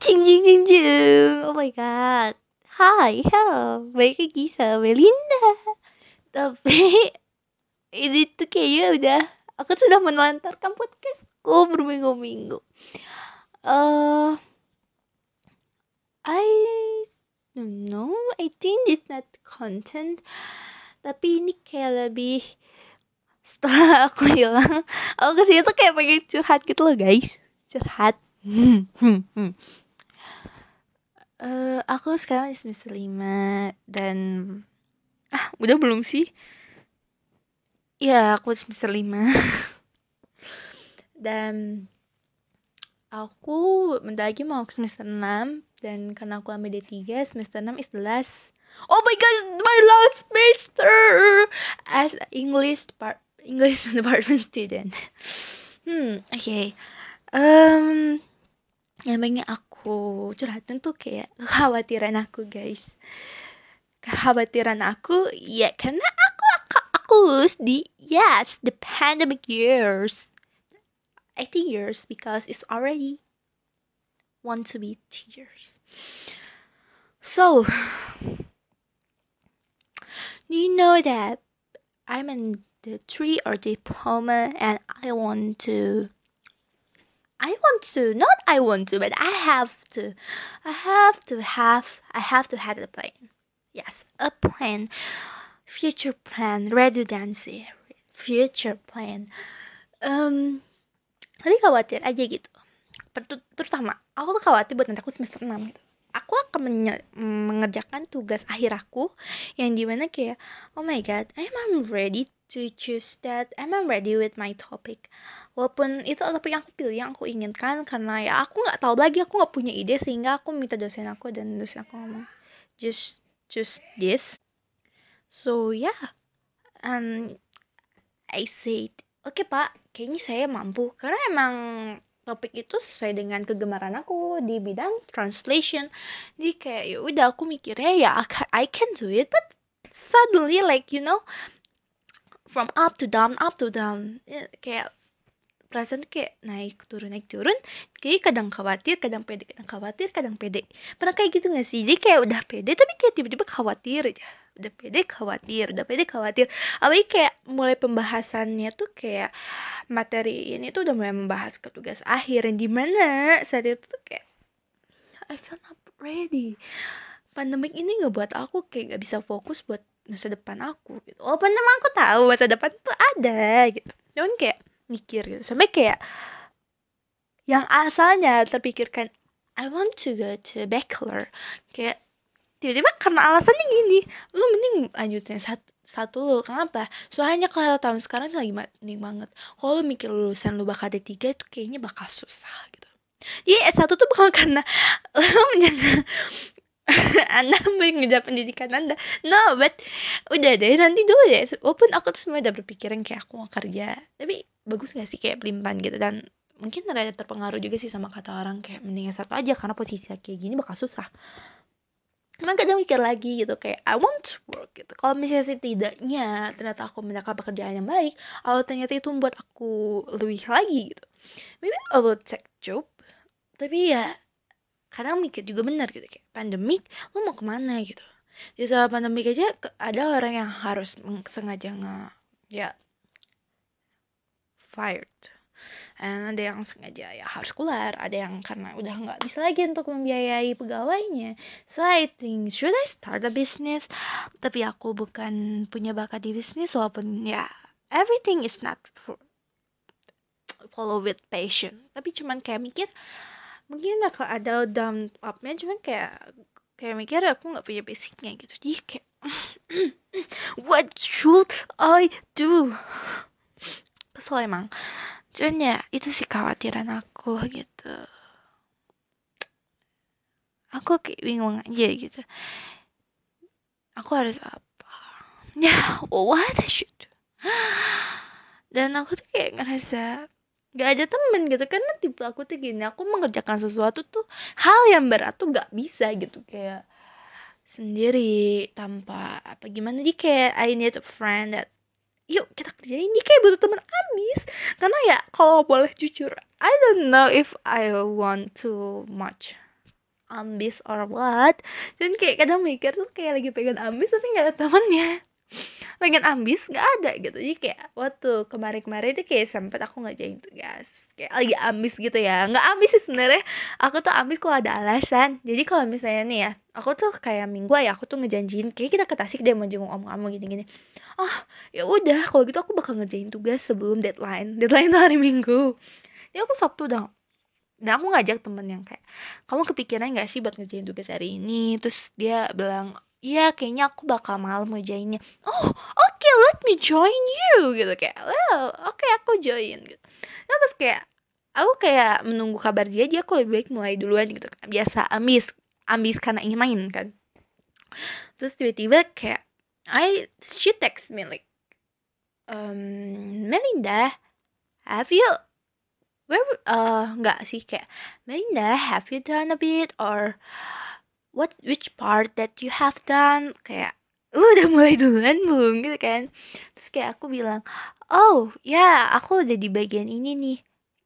Cing cing cing cing. Oh my god. Hai, hello. Balik lagi sama Melinda. Tapi ini tuh kayaknya udah aku sudah menelantarkan podcastku berminggu-minggu. Uh, I don't know. I think it's not content. Tapi ini kayak lebih setelah aku hilang, aku ke sini tuh kayak pengen curhat gitu loh guys. Curhat. Hmm, hmm, hmm. Aku sekarang di semester 5 dan ah udah belum sih? Ya aku di semester 5 dan aku bentar lagi mau semester 6 dan karena aku ambil D3 semester 6 is the last Oh my god, my last semester as English depart English department student. Hmm, oke. Okay. Um, yang pengen aku. Curhatin tuh kayak kekhawatiran aku guys. Kekhawatiran aku ya karena aku lulus di yes the pandemic years. I think years because it's already want to be years. So do you know that I'm in the three or diploma and I want to I want to, not I want to, but I have to. I have to have, I have to have a plan. Yes, a plan. Future plan, redundancy, future plan. Um, tapi khawatir aja gitu. Terutama, aku tuh khawatir buat nanti aku semester 6 gitu. Aku akan mengerjakan tugas akhir aku yang di mana kayak, oh my god, I'm ready to choose that am I ready with my topic? Walaupun itu topik yang aku pilih yang aku inginkan karena ya aku nggak tahu lagi aku nggak punya ide sehingga aku minta dosen aku dan dosen aku ngomong just choose this. So yeah. And I said oke okay, pak kayaknya saya mampu. Karena emang topik itu sesuai dengan kegemaran aku di bidang translation. Jadi kayak ya udah aku mikirnya ya I can do it but suddenly like you know from up to down up to down. Ya, kayak perasaan tuh kayak naik turun naik turun. Kayak kadang khawatir kadang pede kadang khawatir kadang pede. Pernah kayak gitu gak sih? Jadi kayak udah pede tapi kayak tiba-tiba khawatir aja. Udah pede khawatir udah pede khawatir. Apalagi kayak mulai pembahasannya tuh kayak materi ini tuh udah mulai membahas ke tugas akhir yang di mana saat itu tuh kayak I feel not ready. Pandemik ini nggak buat aku kayak gak bisa fokus buat masa depan aku gitu. Walaupun emang aku tahu masa depan tuh ada gitu. Cuman kayak mikir gitu. Sampai kayak yang asalnya terpikirkan I want to go to bachelor. Kayak tiba-tiba karena alasannya gini lu mending lanjutin satu satu lu kenapa? Soalnya kalau tahun sekarang lagi mending banget. Kalau lu mikir lulusan lu bakal D3 itu kayaknya bakal susah gitu. Jadi S1 tuh bukan karena lu menjaga anda mengejar pendidikan Anda. No, but udah deh nanti dulu deh. Walaupun aku tuh semua udah berpikiran kayak aku mau kerja. Tapi bagus gak sih kayak pelimpan gitu dan mungkin rada terpengaruh juga sih sama kata orang kayak mendingan satu aja karena posisi kayak gini bakal susah. Emang kadang mikir lagi gitu kayak I want to work gitu. Kalau misalnya sih tidaknya ternyata aku mendapatkan pekerjaan yang baik, kalau ternyata itu membuat aku lebih lagi gitu. Maybe I will take job. Tapi ya kadang mikir juga benar gitu kayak pandemik lo mau ke mana? gitu. Di saat pandemik aja ada orang yang harus sengaja nge ya fired. Dan ada yang sengaja ya harus keluar. Ada yang karena udah nggak bisa lagi untuk membiayai pegawainya. So I think should I start a business? Tapi aku bukan punya bakat di bisnis walaupun ya everything is not for follow with passion. Tapi cuman kayak mikir mungkin bakal ada down upnya cuman kayak kayak mikir aku nggak punya basicnya gitu. Jadi kayak what should I do? Kesel emang. Cuman ya itu sih khawatiran aku gitu. Aku kayak bingung aja gitu. Aku harus apa? Ya what I should do? Dan aku tuh kayak ngerasa gak ada temen gitu. Karena tipe aku tuh gini aku mengerjakan sesuatu tuh hal yang berat tuh gak bisa gitu. Kayak sendiri tanpa apa gimana. Jadi kayak I need a friend that yuk kita kerjain. Ini kayak butuh teman abis. Karena ya kalau boleh jujur I don't know if I want too much ambis or what. Dan kayak kadang mikir tuh kayak lagi pengen ambis tapi nggak ada temennya pengen ambis nggak ada gitu. Jadi kayak waktu kemarin-kemarin itu kayak sempet aku jadi tugas. Kayak lagi ambis gitu ya. Nggak ambis sih sebenarnya. Aku tuh ambis kok ada alasan. Jadi kalau misalnya nih ya aku tuh kayak minggu ya aku tuh ngejanjiin kayak kita ke Tasik deh mau jenguk om kamu gini-gini. Oh ya udah kalau gitu aku bakal ngerjain tugas sebelum deadline. Deadline tuh hari minggu. Ya aku sabtu dong dan aku ngajak temen yang kayak kamu kepikiran gak sih buat ngerjain tugas hari ini? Terus dia bilang iya kayaknya aku bakal malam ngejainnya oh oke okay, let me join you gitu kayak well oke okay, aku join gitu. Nah pas kayak aku kayak menunggu kabar dia dia aku lebih baik mulai duluan gitu kan. Biasa ambis ambis karena ingin main kan. Terus tiba-tiba kayak I she text me like um Melinda have you where uh nggak sih kayak Melinda have you done a bit? Or what which part that you have done? Kayak lu udah mulai duluan belum? Gitu kan. Terus kayak aku bilang oh ya yeah, aku udah di bagian ini nih.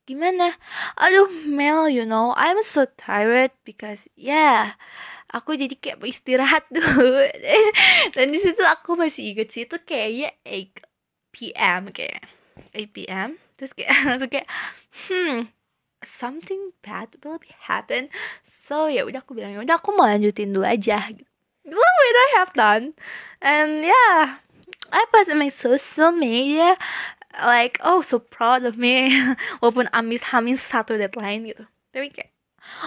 Gimana? Aduh Mel you know I'm so tired because yeah aku jadi kayak istirahat dulu. Dan di situ aku masih inget sih itu kayaknya 8 PM kayak 8 PM terus kayak langsung kayak hmm something bad will be happen. So ya udah aku bilang ya udah aku mau lanjutin dulu aja. Gitu. So what I have done. And yeah I in my social media like oh so proud of me. Walaupun amis hamis satu deadline gitu. Tapi kayak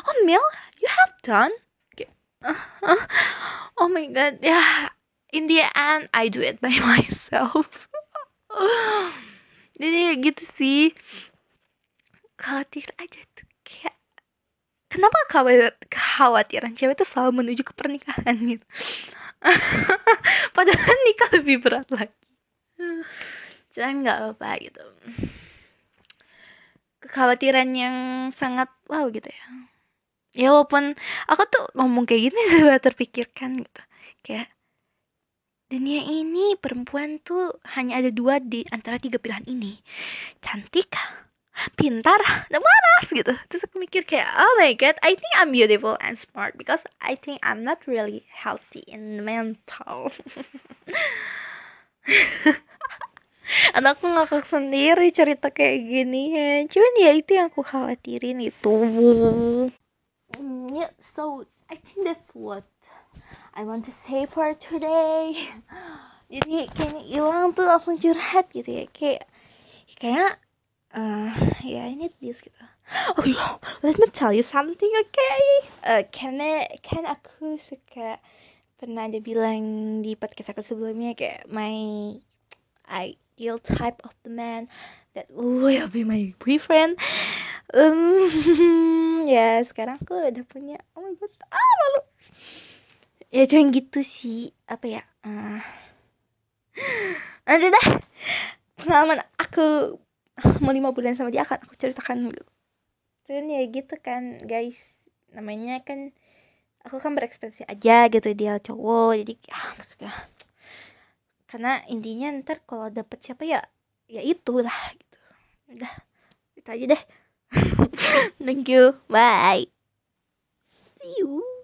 oh Mel you have done? Kayak, uh, uh, oh my god yeah. In the end I do it by myself. Jadi gitu sih khawatir aja tuh kayak kenapa kekhawatiran cewek tuh selalu menuju ke pernikahan gitu? Padahal nikah lebih berat lagi. Jangan nggak apa-apa gitu. Kekhawatiran yang sangat wow gitu ya. Ya walaupun aku tuh ngomong kayak gini sudah terpikirkan gitu. Kayak dunia ini perempuan tuh hanya ada dua di antara tiga pilihan ini. Cantik pintar dan waras gitu. Terus aku mikir kayak oh my god I think I'm beautiful and smart because I think I'm not really healthy in mental. Anakku ngakak sendiri cerita kayak gini ya. Cuman ya itu yang aku khawatirin itu. Mm, yeah so I think that's what I want to say for today. Jadi kayaknya hilang tuh langsung curhat gitu ya. Kayak kayak uh, yeah, I need this gitu. Oh let me tell you something, okay? Uh, karena kan aku suka pernah ada bilang di podcast aku sebelumnya kayak my ideal type of the man that will be my boyfriend. Um, ya sekarang aku udah punya. Oh my god, ah malu. Ya cuman gitu sih, apa ya? Uh, nanti dah pengalaman aku mau lima bulan sama dia akan aku ceritakan gitu dan ya gitu kan guys. Namanya kan aku kan berekspektasi aja gitu dia cowok. Jadi ah maksudnya karena intinya ntar kalau dapet siapa ya ya itu lah gitu. Udah itu aja deh. Thank you. Bye. See you